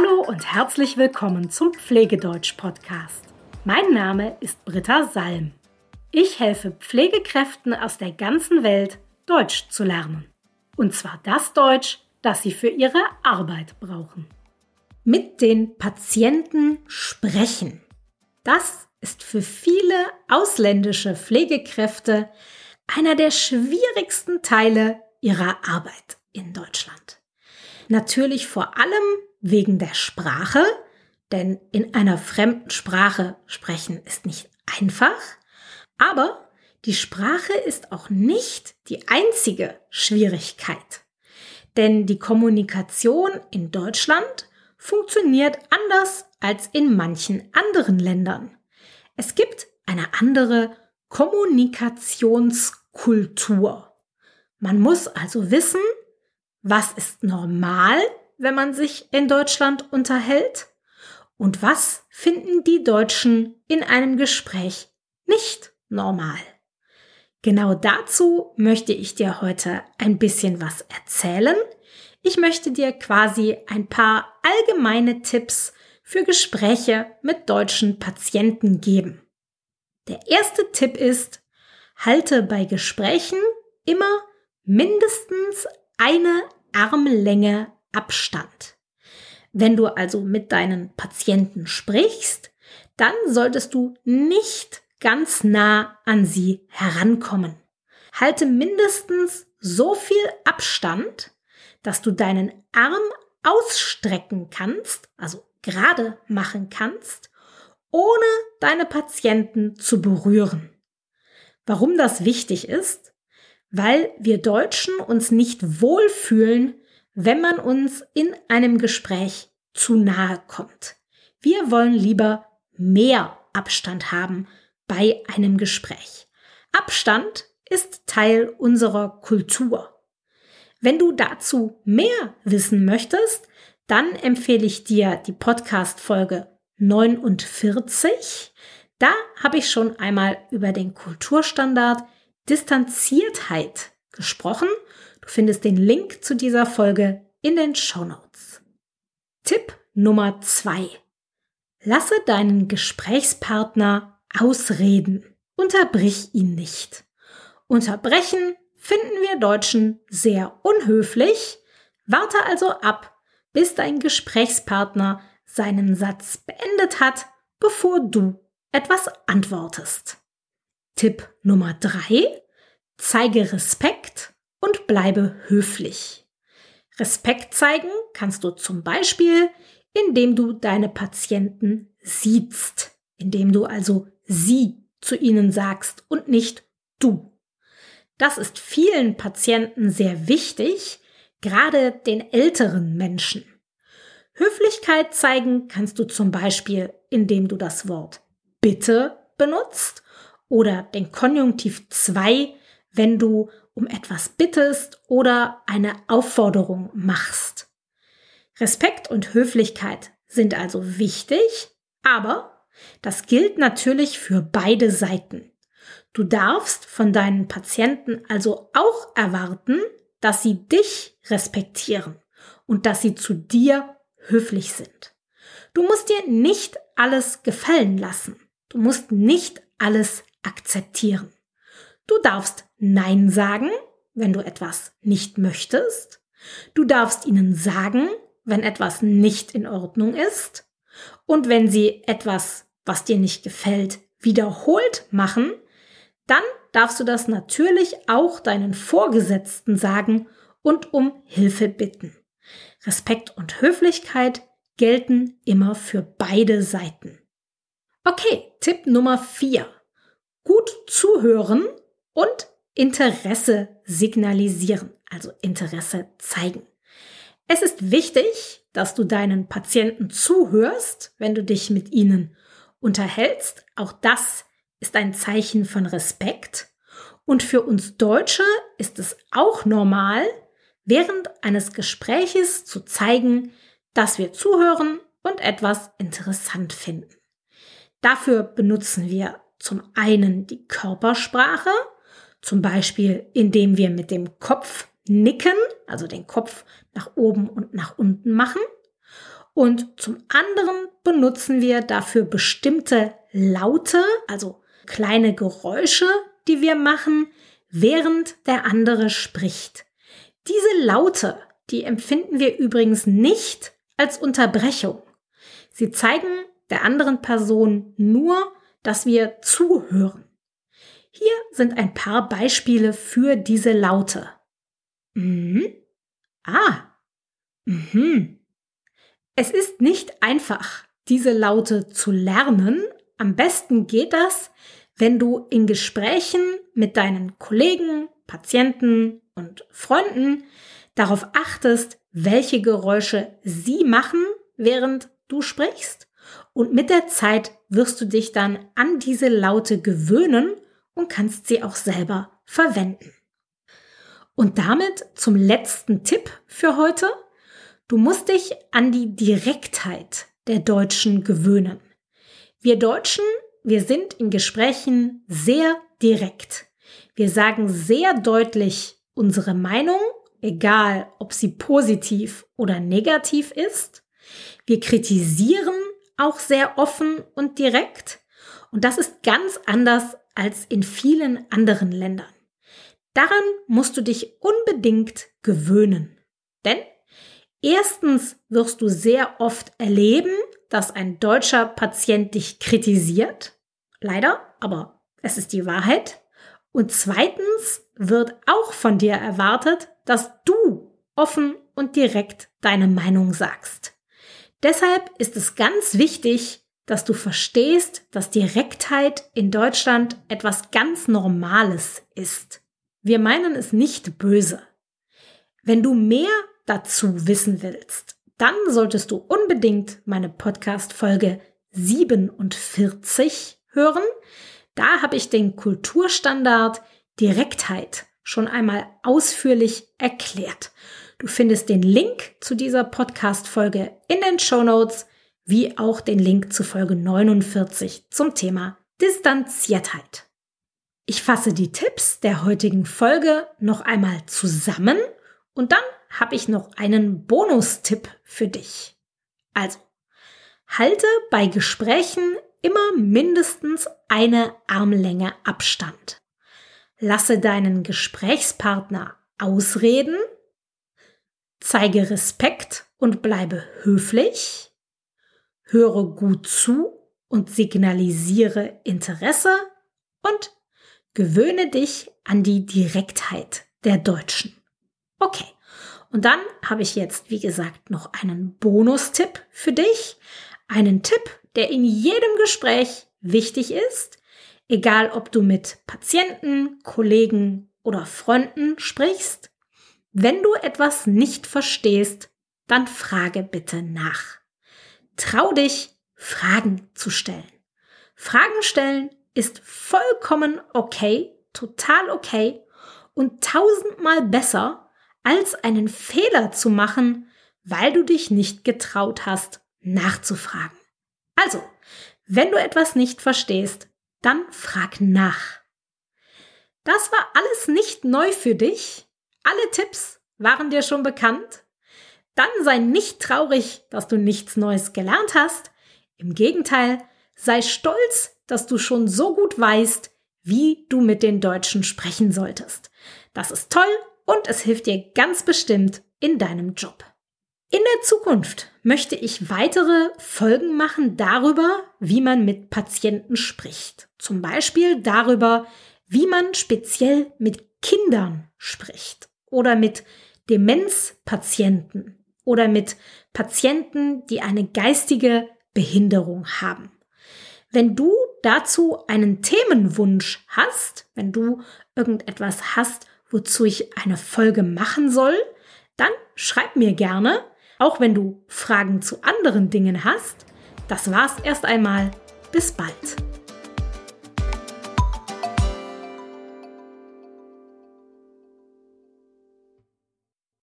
Hallo und herzlich willkommen zum Pflegedeutsch-Podcast. Mein Name ist Britta Salm. Ich helfe Pflegekräften aus der ganzen Welt, Deutsch zu lernen. Und zwar das Deutsch, das sie für ihre Arbeit brauchen. Mit den Patienten sprechen. Das ist für viele ausländische Pflegekräfte einer der schwierigsten Teile ihrer Arbeit in Deutschland. Natürlich vor allem wegen der Sprache, denn in einer fremden Sprache sprechen ist nicht einfach, aber die Sprache ist auch nicht die einzige Schwierigkeit. Denn die Kommunikation in Deutschland funktioniert anders als in manchen anderen Ländern. Es gibt eine andere Kommunikationskultur. Man muss also wissen, was ist normal, wenn man sich in Deutschland unterhält und was finden die Deutschen in einem Gespräch nicht normal. Genau dazu möchte ich dir heute ein bisschen was erzählen. Ich möchte dir quasi ein paar allgemeine Tipps für Gespräche mit deutschen Patienten geben. Der erste Tipp ist, halte bei Gesprächen immer mindestens eine Armlänge Abstand. Wenn du also mit deinen Patienten sprichst, dann solltest du nicht ganz nah an sie herankommen. Halte mindestens so viel Abstand, dass du deinen Arm ausstrecken kannst, also gerade machen kannst, ohne deine Patienten zu berühren. Warum das wichtig ist? Weil wir Deutschen uns nicht wohlfühlen, wenn man uns in einem Gespräch zu nahe kommt. Wir wollen lieber mehr Abstand haben bei einem Gespräch. Abstand ist Teil unserer Kultur. Wenn du dazu mehr wissen möchtest, dann empfehle ich dir die Podcast-Folge 49. Da habe ich schon einmal über den Kulturstandard Distanziertheit gesprochen. Du findest den Link zu dieser Folge in den Show Notes. Tipp Nummer zwei: Lasse deinen Gesprächspartner ausreden. Unterbrich ihn nicht. Unterbrechen finden wir Deutschen sehr unhöflich. Warte also ab, bis dein Gesprächspartner seinen Satz beendet hat, bevor du etwas antwortest. Tipp Nummer drei: Zeige Respekt und bleibe höflich. Respekt zeigen kannst du zum Beispiel, indem du deine Patienten siehst, indem du also sie zu ihnen sagst und nicht du. Das ist vielen Patienten sehr wichtig, gerade den älteren Menschen. Höflichkeit zeigen kannst du zum Beispiel, indem du das Wort bitte benutzt oder den Konjunktiv 2, wenn du um etwas bittest oder eine Aufforderung machst. Respekt und Höflichkeit sind also wichtig, aber das gilt natürlich für beide Seiten. Du darfst von deinen Patienten also auch erwarten, dass sie dich respektieren und dass sie zu dir höflich sind. Du musst dir nicht alles gefallen lassen. Du musst nicht alles akzeptieren. Du darfst Nein sagen, wenn du etwas nicht möchtest. Du darfst ihnen sagen, wenn etwas nicht in Ordnung ist. Und wenn sie etwas, was dir nicht gefällt, wiederholt machen, dann darfst du das natürlich auch deinen Vorgesetzten sagen und um Hilfe bitten. Respekt und Höflichkeit gelten immer für beide Seiten. Okay, Tipp Nummer vier: Gut zuhören und Interesse signalisieren, also Interesse zeigen. Es ist wichtig, dass du deinen Patienten zuhörst, wenn du dich mit ihnen unterhältst. Auch das ist ein Zeichen von Respekt. Und für uns Deutsche ist es auch normal, während eines Gespräches zu zeigen, dass wir zuhören und etwas interessant finden. Dafür benutzen wir zum einen die Körpersprache, zum Beispiel indem wir mit dem Kopf nicken, also den Kopf nach oben und nach unten machen. Und zum anderen benutzen wir dafür bestimmte Laute, also kleine Geräusche, die wir machen, während der andere spricht. Diese Laute, die empfinden wir übrigens nicht als Unterbrechung. Sie zeigen der anderen Person nur, dass wir zuhören. Hier sind ein paar Beispiele für diese Laute. Mhm. Ah. Mhm. Es ist nicht einfach, diese Laute zu lernen. Am besten geht das, wenn du in Gesprächen mit deinen Kollegen, Patienten und Freunden darauf achtest, welche Geräusche sie machen, während du sprichst. Und mit der Zeit wirst du dich dann an diese Laute gewöhnen und kannst sie auch selber verwenden. Und damit zum letzten Tipp für heute. Du musst dich an die Direktheit der Deutschen gewöhnen. Wir Deutschen, wir sind in Gesprächen sehr direkt. Wir sagen sehr deutlich unsere Meinung, egal ob sie positiv oder negativ ist. Wir kritisieren auch sehr offen und direkt. Und das ist ganz anders als in vielen anderen Ländern. Daran musst du dich unbedingt gewöhnen. Denn erstens wirst du sehr oft erleben, dass ein deutscher Patient dich kritisiert. Leider, aber es ist die Wahrheit. Und zweitens wird auch von dir erwartet, dass du offen und direkt deine Meinung sagst. Deshalb ist es ganz wichtig, dass du verstehst, dass Direktheit in Deutschland etwas ganz Normales ist. Wir meinen es nicht böse. Wenn du mehr dazu wissen willst, dann solltest du unbedingt meine Podcast-Folge 47 hören. Da habe ich den Kulturstandard Direktheit schon einmal ausführlich erklärt. Du findest den Link zu dieser Podcast-Folge in den Show Notes, wie auch den Link zu Folge 49 zum Thema Distanziertheit. Ich fasse die Tipps der heutigen Folge noch einmal zusammen und dann habe ich noch einen Bonustipp für dich. Also, halte bei Gesprächen immer mindestens eine Armlänge Abstand. Lasse deinen Gesprächspartner ausreden Zeige Respekt und bleibe höflich. Höre gut zu und signalisiere Interesse und gewöhne dich an die Direktheit der Deutschen. Okay. Und dann habe ich jetzt, wie gesagt, noch einen Bonustipp für dich. Einen Tipp, der in jedem Gespräch wichtig ist. Egal, ob du mit Patienten, Kollegen oder Freunden sprichst. Wenn du etwas nicht verstehst, dann frage bitte nach. Trau dich, Fragen zu stellen. Fragen stellen ist vollkommen okay, total okay und tausendmal besser, als einen Fehler zu machen, weil du dich nicht getraut hast, nachzufragen. Also, wenn du etwas nicht verstehst, dann frag nach. Das war alles nicht neu für dich, alle Tipps waren dir schon bekannt? Dann sei nicht traurig, dass du nichts Neues gelernt hast. Im Gegenteil, sei stolz, dass du schon so gut weißt, wie du mit den Deutschen sprechen solltest. Das ist toll und es hilft dir ganz bestimmt in deinem Job. In der Zukunft möchte ich weitere Folgen machen darüber, wie man mit Patienten spricht. Zum Beispiel darüber, wie man speziell mit Kindern spricht oder mit Demenzpatienten oder mit Patienten, die eine geistige Behinderung haben. Wenn du dazu einen Themenwunsch hast, wenn du irgendetwas hast, wozu ich eine Folge machen soll, dann schreib mir gerne, auch wenn du Fragen zu anderen Dingen hast. Das war's erst einmal. Bis bald.